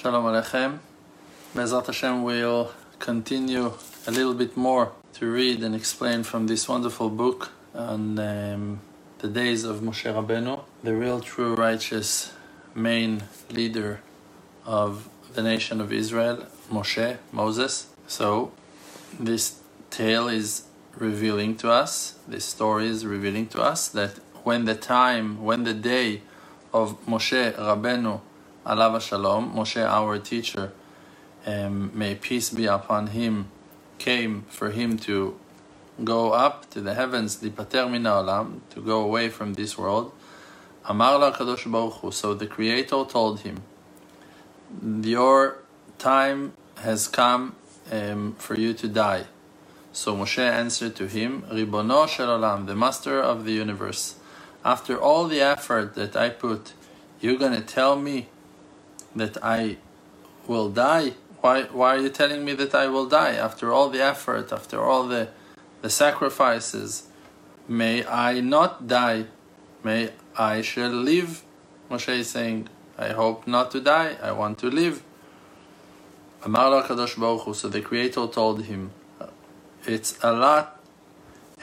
Shalom Aleichem. Bezat Hashem will continue a little bit more to read and explain from this wonderful book on um, the days of Moshe Rabbeinu, the real, true, righteous main leader of the nation of Israel, Moshe, Moses. So, this tale is revealing to us, this story is revealing to us that when the time, when the day of Moshe Rabbeinu Alav Shalom, Moshe, our teacher, um, may peace be upon him, came for him to go up to the heavens, min to go away from this world. Amar la Kadosh Baruch Hu. So the Creator told him, "Your time has come um, for you to die." So Moshe answered to him, "Ribono shel olam, the Master of the universe. After all the effort that I put, you're gonna tell me that I will die? Why, why are you telling me that I will die after all the effort, after all the, the sacrifices? May I not die. May I shall live. Moshe is saying, I hope not to die. I want to live. Amar lo Kadosh Baruch Hu. So the Creator told him, it's a lot.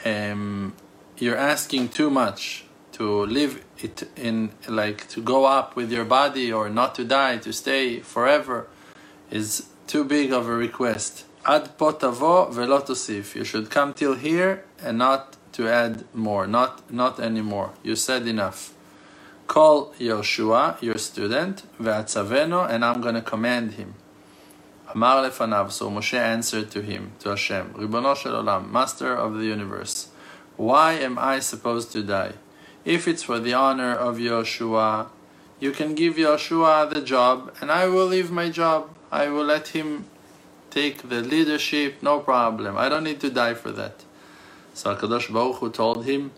Um, you're asking too much to live it in like to go up with your body or not to die to stay forever is too big of a request. Ad potavo velotosif you should come till here and not to add more not not anymore. You said enough. Call Yoshua your student ve'atzaveno and I'm going to command him. Amar lefanav so Moshe answered to him to Hashem Ribono shel olam master of the universe why am I supposed to die if it's for the honor of Yoshua, you can give Yoshua the job, and I will leave my job. I will let him take the leadership, no problem. I don't need to die for that. So HaKadosh Baruch Hu told him,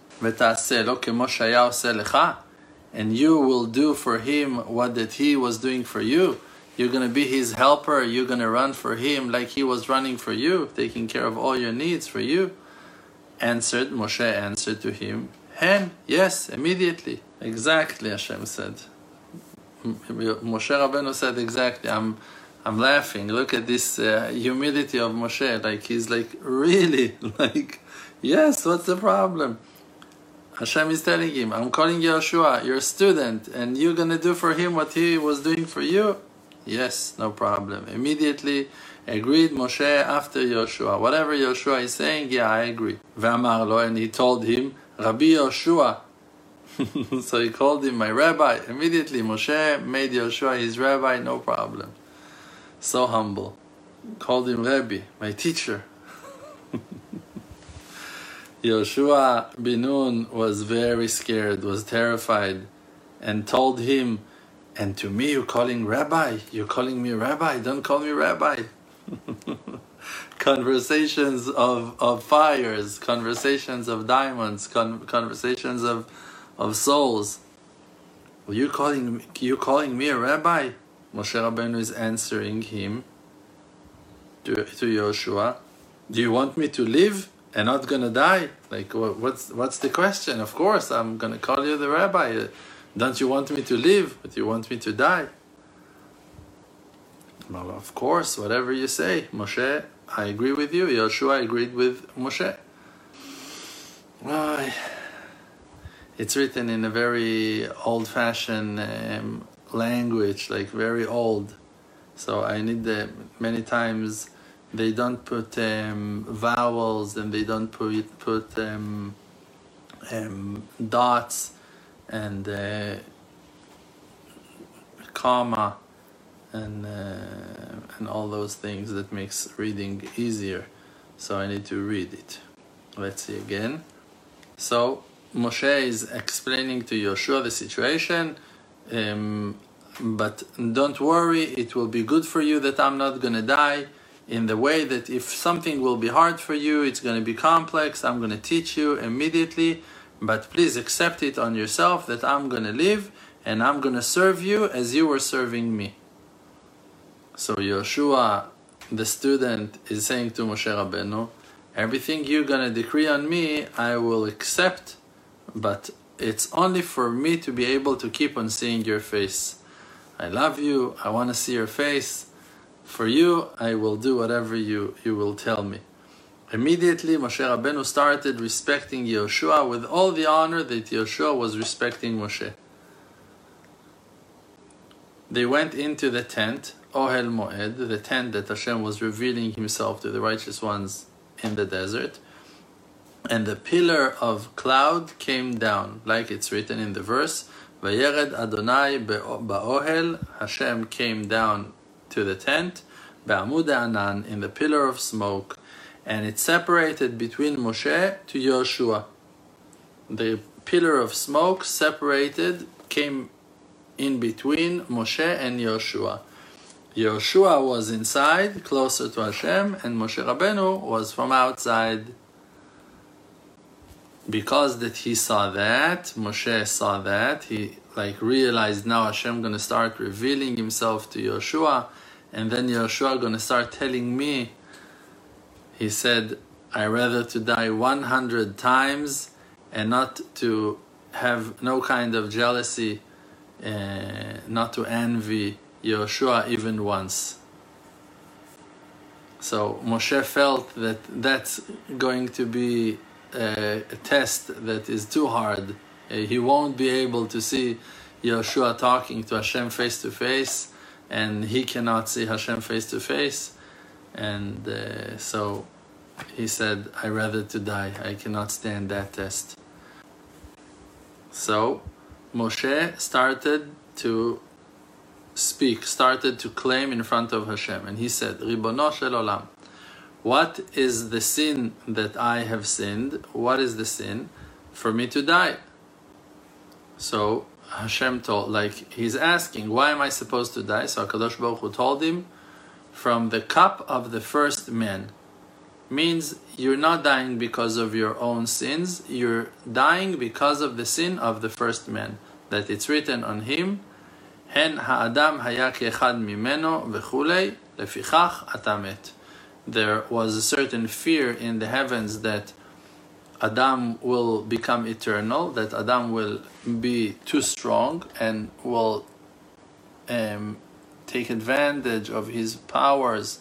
and you will do for him what that he was doing for you. You're going to be his helper. You're going to run for him like he was running for you, taking care of all your needs for you. Answered, Moshe answered to him, Hen, yes, immediately. Exactly, Hashem said. Moshe Rabbeinu said exactly. I'm, I'm laughing. Look at this uh, humility of Moshe. Like he's like really like, yes. What's the problem? Hashem is telling him, I'm calling Yoshua, your student, and you're gonna do for him what he was doing for you. Yes, no problem. Immediately agreed Moshe after Yoshua. Whatever Yoshua is saying, yeah, I agree. And he told him, Rabbi Yoshua. so he called him my rabbi. Immediately Moshe made Yoshua his rabbi, no problem. So humble. Called him Rabbi, my teacher. Yoshua bin Nun was very scared, was terrified, and told him, And to me you're calling rabbi? You're calling me rabbi? Don't call me rabbi. conversations of, of fires, conversations of diamonds, con- conversations of, of souls. You calling you calling me a rabbi? Moshe Rabbeinu is answering him to, to Yoshua. Do you want me to live and not gonna die? Like what's what's the question? Of course I'm gonna call you the rabbi. Don't you want me to live, but you want me to die? Well, of course, whatever you say, Moshe I agree with you. Yoshua agreed with Moshe. Well, it's written in a very old-fashioned um, language, like very old. So I need the many times they don't put um, vowels and they don't put put um, um dots and uh, comma and uh, and all those things that makes reading easier. So I need to read it. Let's see again. So Moshe is explaining to Yoshua the situation um, but don't worry it will be good for you that I'm not gonna die in the way that if something will be hard for you it's to be complex I'm to teach you immediately but please accept it on yourself that I'm to live and I'm to serve you as you were serving me so Yoshua, the student, is saying to Moshe Rabbeinu, everything you're going to decree on me, I will accept, but it's only for me to be able to keep on seeing your face. I love you. I want to see your face. For you, I will do whatever you, you will tell me. Immediately, Moshe Rabbeinu started respecting Yehoshua with all the honor that Yehoshua was respecting Moshe. They went into the tent, Ohel Moed, the tent that Hashem was revealing himself to the righteous ones in the desert. And the pillar of cloud came down, like it's written in the verse, Vayered Adonai ba'ohel, Hashem came down to the tent, Ba'amud Anan, in the pillar of smoke, and it separated between Moshe to Yoshua. The pillar of smoke separated, came in between Moshe and Yoshua. Yoshua was inside, closer to Hashem, and Moshe Rabbeinu was from outside. Because that he saw that, Moshe saw that, he like realized now Hashem gonna start revealing himself to Yoshua, and then Yoshua gonna start telling me he said, I rather to die 100 times and not to have no kind of jealousy, uh, not to envy Yoshua even once. So Moshe felt that that's going to be a, a test that is too hard. Uh, he won't be able to see Yoshua talking to Hashem face to face, and he cannot see Hashem face to face. And uh, so he said, I rather to die. I cannot stand that test. So Moshe started to speak, started to claim in front of Hashem. And he said, Ribono shel olam, what is the sin that I have sinned? What is the sin? For me to die. So Hashem told, like, he's asking, why am I supposed to die? So HaKadosh Baruch Hu told him, from the cup of the first man. Means you're not dying because of your own sins, you're dying because of the sin of the first man. That it's written on him, Hen ha'adam haya echad mimeno v'chulei, lefichach atamet. There was a certain fear in the heavens that Adam will become eternal, that Adam will be too strong and will um, take advantage of his powers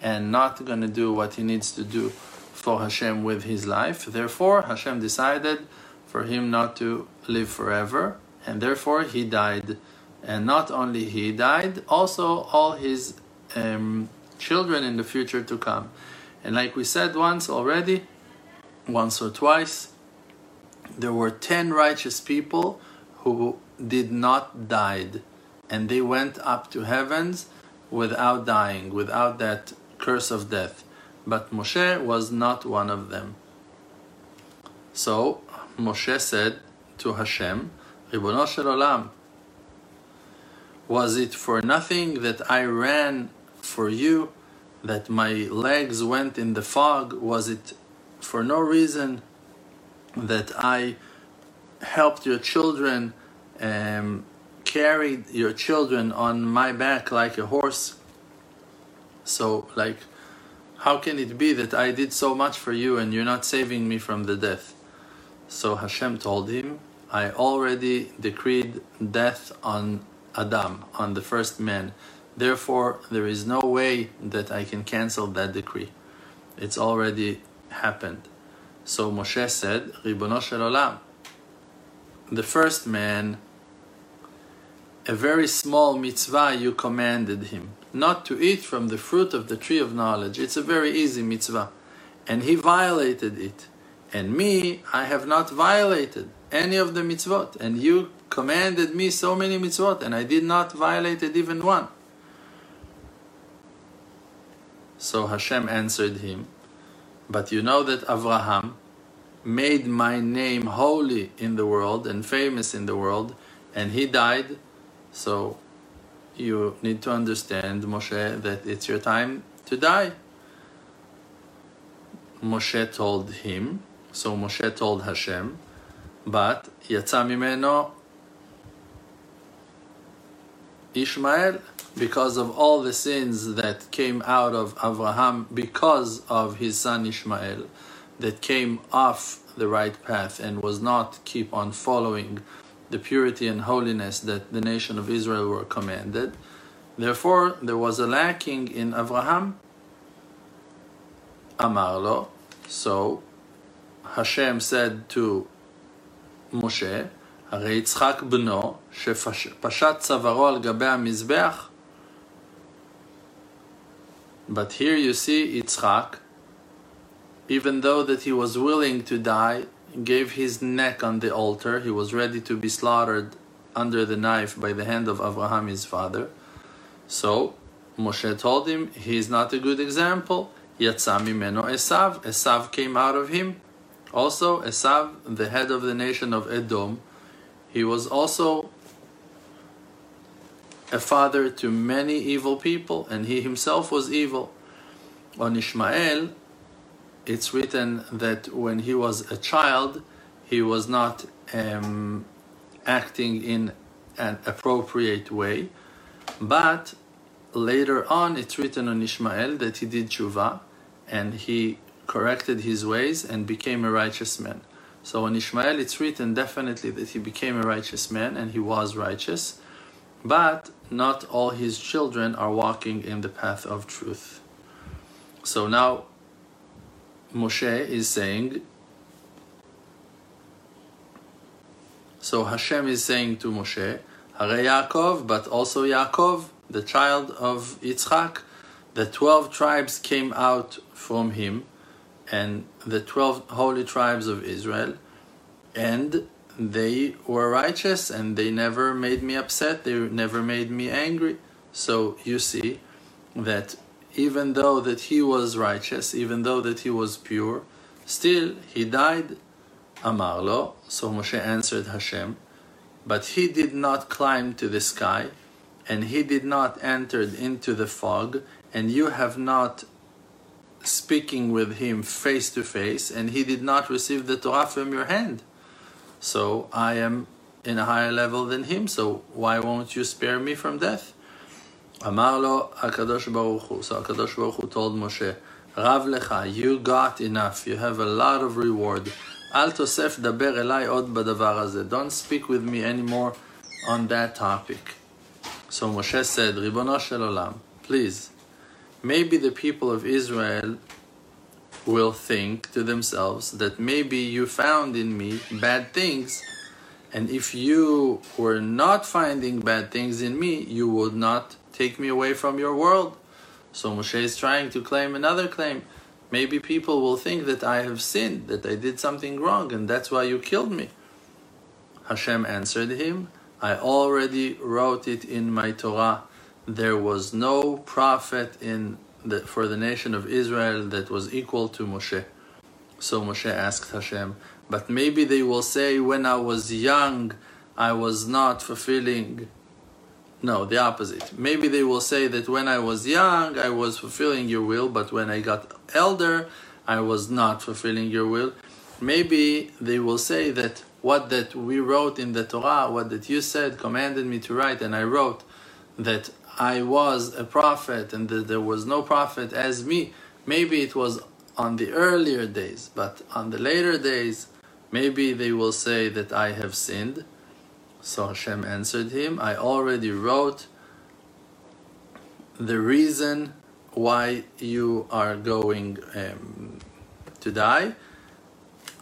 and not going to do what he needs to do for Hashem with his life. Therefore, Hashem decided for him not to live forever, and therefore he died. And not only he died, also all his um, children in the future to come. And like we said once already, once or twice, there were 10 righteous people who did not died and they went up to heavens without dying, without that curse of death. But Moshe was not one of them. So Moshe said to Hashem, Ribono shel olam, was it for nothing that I ran for you, that my legs went in the fog? Was it for no reason that I helped your children, um, carried your children on my back like a horse. So, like, how can it be that I did so much for you and you're not saving me from the death? So Hashem told him, I already decreed death on Adam, on the first man. Therefore, there is no way that I can cancel that decree. It's already happened. So Moshe said, Ribono shel olam, the first man, a very small mitzvah you commanded him, not to eat from the fruit of the tree of knowledge. It's a very easy mitzvah. And he violated it. And me, I have not violated any of the mitzvot. And you commanded me so many mitzvot, and I did not violate even one. So Hashem answered him, but you know that Avraham made my name holy in the world and famous in the world, and he died. So you need to understand, Moshe, that it's your time to die. Moshe told him, so Moshe told Hashem, but יצא ממנו Ishmael because of all the sins that came out of Abraham because of his son Ishmael that came off the right path and was not keep on following the purity and holiness that the nation of Israel were commanded. Therefore, there was a lacking in Avraham. Amarlo. So Hashem said to Moshe, הרי יצחק בנו, שפשט צווארו על גבי המזבח. But here you see Yitzchak, even though that he was willing to die, gave his neck on the altar, he was ready to be slaughtered under the knife by the hand of Abraham his father. So Moshe told him he is not a good example. Yatsa mimeno Esav. Esav came out of him. Also, Esav, the head of the nation of Edom, he was also a father to many evil people, and he himself was evil. On Ishmael, it's written that when he was a child, he was not um, acting in an appropriate way, but later on, it's written on Ishmael that he did tshuva and he corrected his ways and became a righteous man. So on Ishmael, it's written definitely that he became a righteous man and he was righteous, but not all his children are walking in the path of truth. So now Moshe is saying, so Hashem is saying to Moshe, Hare Yaakov, but also Yaakov, the child of Yitzchak, the 12 tribes came out from him and the 12 holy tribes of Israel and they were righteous and they never made me upset they never made me angry. So you see that even though that he was righteous even though that he was pure still he died. Amarlo so Moshe answered Hashem but he did not climb to the sky and he did not enter into the fog and you have not speaking with him face to face, and he did not receive the Torah from your hand. So I am in a higher level than him, so why won't you spare me from death? Amar lo HaKadosh Baruch Hu. So HaKadosh Baruch Hu told Moshe, Rav lecha, you got enough, you have a lot of reward. Al tosef daber elai od badavar Don't speak with me anymore on that topic. So Moshe said, Ribono shel olam, please, maybe the people of Israel will think to themselves that maybe you found in me bad things, and if you were not finding bad things in me, you would not take me away from your world. So Moshe is trying to claim another claim. Maybe people will think that I have sinned, that I did something wrong, and that's why you killed me. Hashem answered him, I already wrote it in my Torah there was no prophet in the, for the nation of Israel that was equal to Moshe. So Moshe asked Hashem, but maybe they will say, when I was young, I was not fulfilling. No, the opposite. Maybe they will say that when I was young, I was fulfilling your will, but when I got elder, I was not fulfilling your will. Maybe they will say that what that we wrote in the Torah, what that you said, commanded me to write, and I wrote, that I was a prophet and that there was no prophet as me, maybe it was on the earlier days, but on the later days, maybe they will say that I have sinned. So Hashem answered him, I already wrote the reason why you are going um, to die.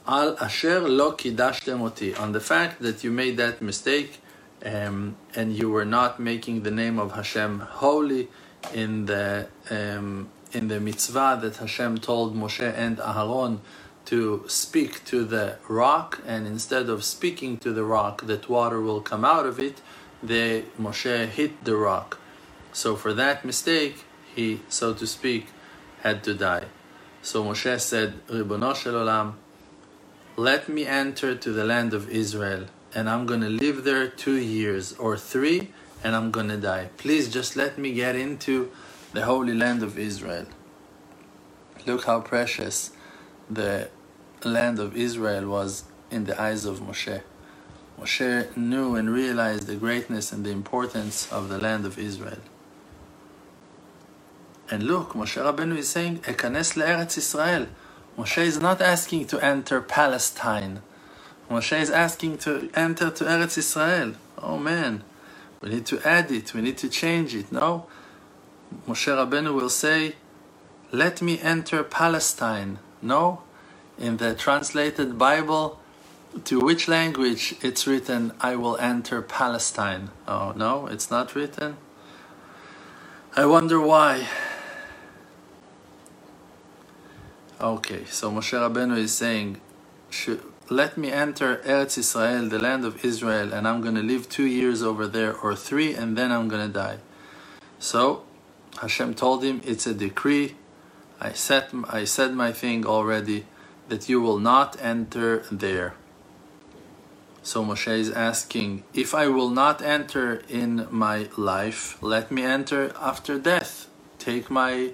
Al asher lo kidashtem oti, on the fact that you made that mistake um, and you were not making the name of Hashem holy in the um, in the mitzvah that Hashem told Moshe and Aharon to speak to the rock, and instead of speaking to the rock, that water will come out of it. The Moshe hit the rock, so for that mistake, he, so to speak, had to die. So Moshe said, "Ribono olam, let me enter to the land of Israel." And I'm gonna live there two years or three and I'm gonna die. Please just let me get into the holy land of Israel. Look how precious the land of Israel was in the eyes of Moshe. Moshe knew and realized the greatness and the importance of the land of Israel. And look, Moshe Rabbeinu is saying, Ekanes le'eretz Israel. Moshe is not asking to enter Palestine. Moshe is asking to enter to Eretz Israel. Oh man, we need to add it, we need to change it. No? Moshe Rabbeinu will say, Let me enter Palestine. No? In the translated Bible, to which language it's written, I will enter Palestine? Oh, no, it's not written. I wonder why. Okay, so Moshe Rabbeinu is saying, let me enter Eretz Israel, the land of Israel, and I'm going to live two years over there or three, and then I'm going to die. So Hashem told him, it's a decree. I said, I said my thing already that you will not enter there. So Moshe is asking, if I will not enter in my life, let me enter after death. Take my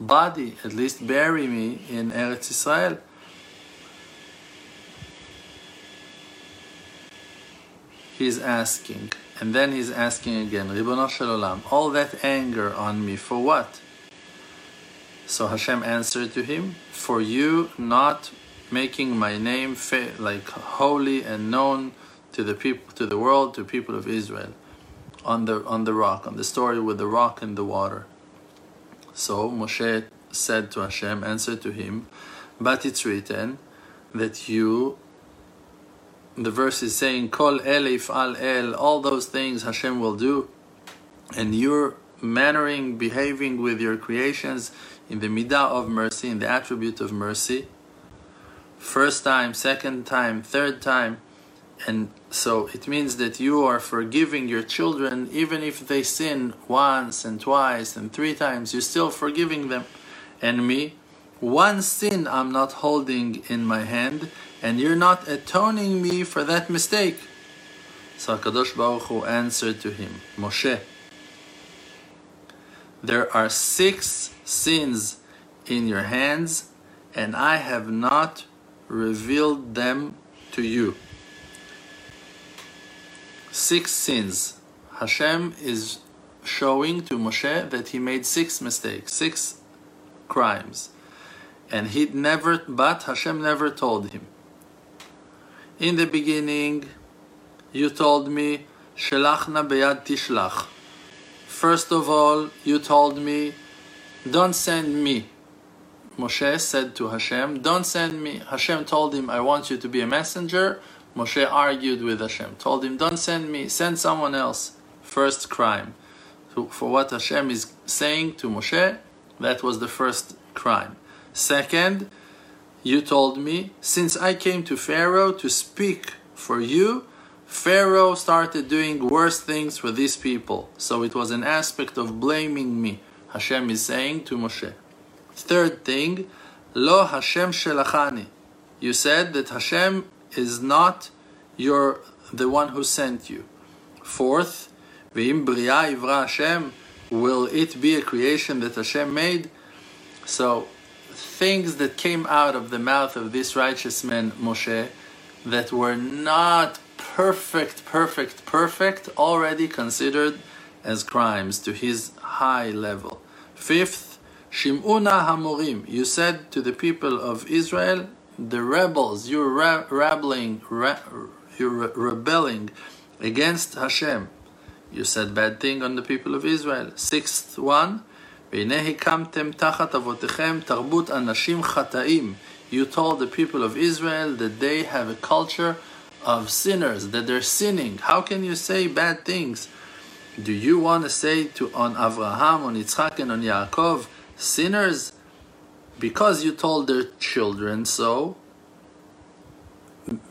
body, at least bury me in Eretz Israel. He's asking, and then he's asking again, Olam, all that anger on me, for what? So Hashem answered to him, for you not making my name like holy and known to the people, to the world, to people of Israel, on the on the rock, on the story with the rock and the water. So Moshe said to Hashem, answered to him, but it's written that you. The verse is saying, "Kol elif al el," all those things Hashem will do, and you're mannering, behaving with your creations in the midah of mercy, in the attribute of mercy first time, second time, third time. And so it means that you are forgiving your children even if they sin once and twice and three times, you're still forgiving them. And me, one sin I'm not holding in my hand, and you're not atoning me for that mistake. So HaKadosh Baruch Hu answered to him, Moshe, there are six sins in your hands, and I have not revealed them to you. Six sins. Hashem is showing to Moshe that he made six mistakes, six crimes. And he never, but Hashem never told him. In the beginning, you told me, Shelachna beyad tishlach. First of all, you told me, don't send me. Moshe said to Hashem, Don't send me. Hashem told him, I want you to be a messenger. Moshe argued with Hashem, told him, Don't send me, send someone else. First crime. For what Hashem is saying to Moshe, that was the first crime. Second, you told me, since I came to Pharaoh to speak for you, Pharaoh started doing worse things for these people. So it was an aspect of blaming me. Hashem is saying to Moshe. Third thing, Lo Hashem Shelachani. You said that Hashem is not your the one who sent you. Fourth, V'im Bria Ivra Hashem. Will it be a creation that Hashem made? So, things that came out of the mouth of this righteous man, Moshe, that were not perfect, perfect, perfect, already considered as crimes to his high level. Fifth, Shim'una Hamorim, you said to the people of Israel, the rebels, you're ra- rebelling, ra- you're re- rebelling against Hashem. You said bad thing on the people of Israel. Sixth one, You told the people of Israel that they have a culture of sinners, that they're sinning. How can you say bad things? Do you want to say to on Avraham, on Yitzchak, and on Yaakov, sinners because you told their children so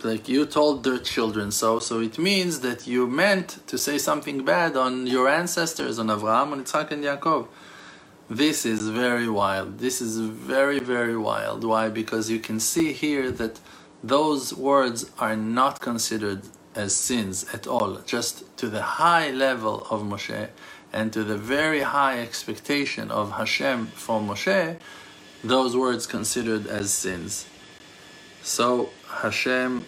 like you told their children so so it means that you meant to say something bad on your ancestors on Avraham and Yitzhak and Yaakov this is very wild. This is very very wild. Why? Because you can see here that those words are not considered as sins at all just to the high level of Moshe and to the very high expectation of Hashem from Moshe, those words considered as sins. So Hashem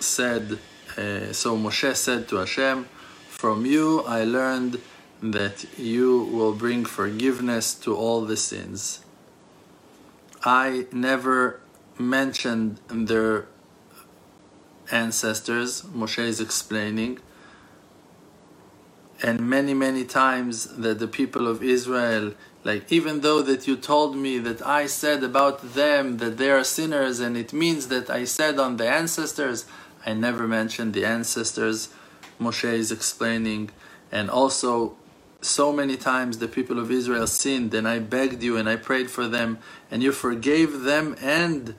said, uh, so Moshe said to Hashem, From you I learned that you will bring forgiveness to all the sins. I never mentioned their ancestors, Moshe is explaining, and many, many times that the people of Israel, like, even though that you told me that I said about them that they are sinners, and it means that I said on the ancestors, I never mentioned the ancestors, Moshe is explaining, and also so many times the people of Israel sinned, and I begged you and I prayed for them, and you forgave them, and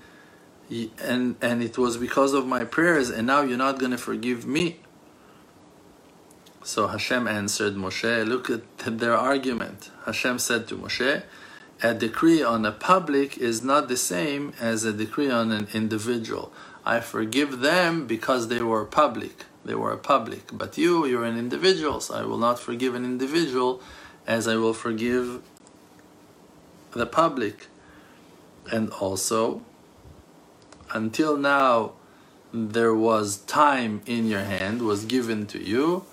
and and it was because of my prayers, and now you're not going to forgive me. So Hashem answered Moshe. Look at their argument. Hashem said to Moshe, "A decree on a public is not the same as a decree on an individual. I forgive them because they were public." They were a public. But you, you're an individual, so I will not forgive an individual as I will forgive the public. And also, until now, there was time in your hand, was given to you,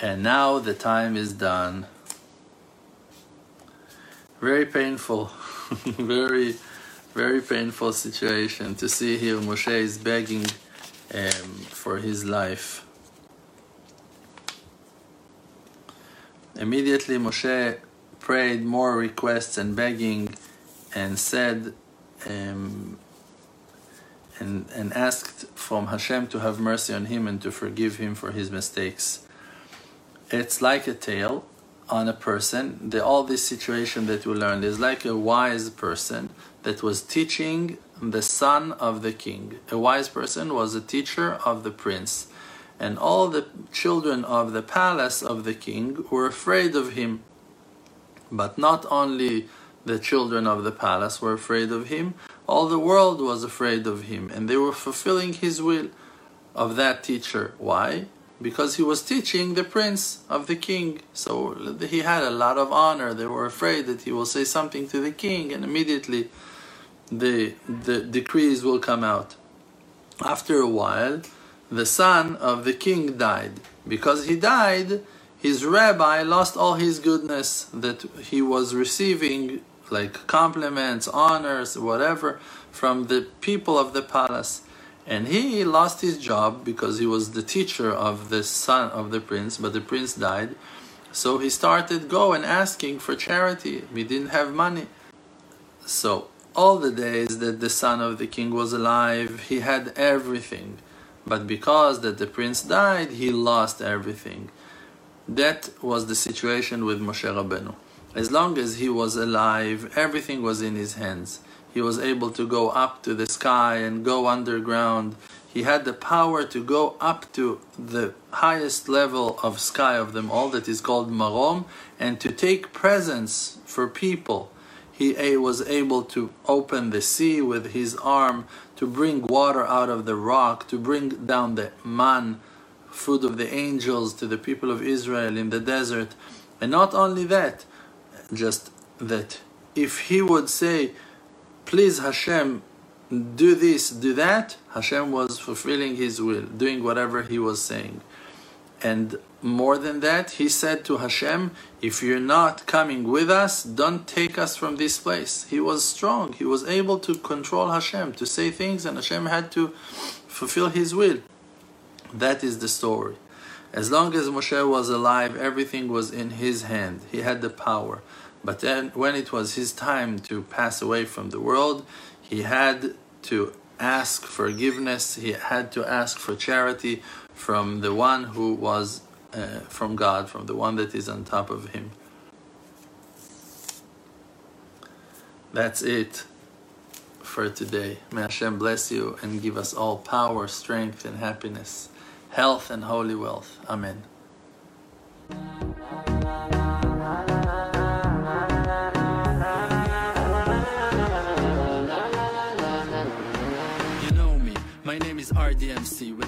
and now the time is done. Very painful, very, very painful situation to see here Moshe is begging um, for his life. Immediately Moshe prayed more requests and begging and said um, and, and asked from Hashem to have mercy on him and to forgive him for his mistakes. It's like a tale on a person. The, all this situation that we learned is like a wise person that was teaching the son of the king. A wise person was a teacher of the prince, and all the children of the palace of the king were afraid of him. But not only the children of the palace were afraid of him, all the world was afraid of him, and they were fulfilling his will of that teacher. Why? Because he was teaching the prince of the king. So he had a lot of honor. They were afraid that he will say something to the king, and immediately the, the decrees will come out. After a while, the son of the king died. Because he died, his rabbi lost all his goodness that he was receiving, like compliments, honors, whatever, from the people of the palace. And he lost his job because he was the teacher of the son of the prince, but the prince died. So he started going and asking for charity. He didn't have money. So all the days that the son of the king was alive, he had everything. But because that the prince died, he lost everything. That was the situation with Moshe Rabbeinu. As long as he was alive, everything was in his hands. He was able to go up to the sky and go underground. He had the power to go up to the highest level of sky of them all, that is called Marom, and to take presents for people he was able to open the sea with his arm, to bring water out of the rock, to bring down the man, food of the angels, to the people of Israel in the desert. And not only that, just that if he would say, Please Hashem, do this, do that, Hashem was fulfilling his will, doing whatever he was saying. And more than that, he said to Hashem, If you're not coming with us, don't take us from this place. He was strong. He was able to control Hashem, to say things, and Hashem had to fulfill his will. That is the story. As long as Moshe was alive, everything was in his hand. He had the power. But then, when it was his time to pass away from the world, he had to ask forgiveness, he had to ask for charity from the one who was uh, from God, from the one that is on top of him. That's it for today. May Hashem bless you and give us all power, strength, and happiness, health, and holy wealth. Amen. DMC with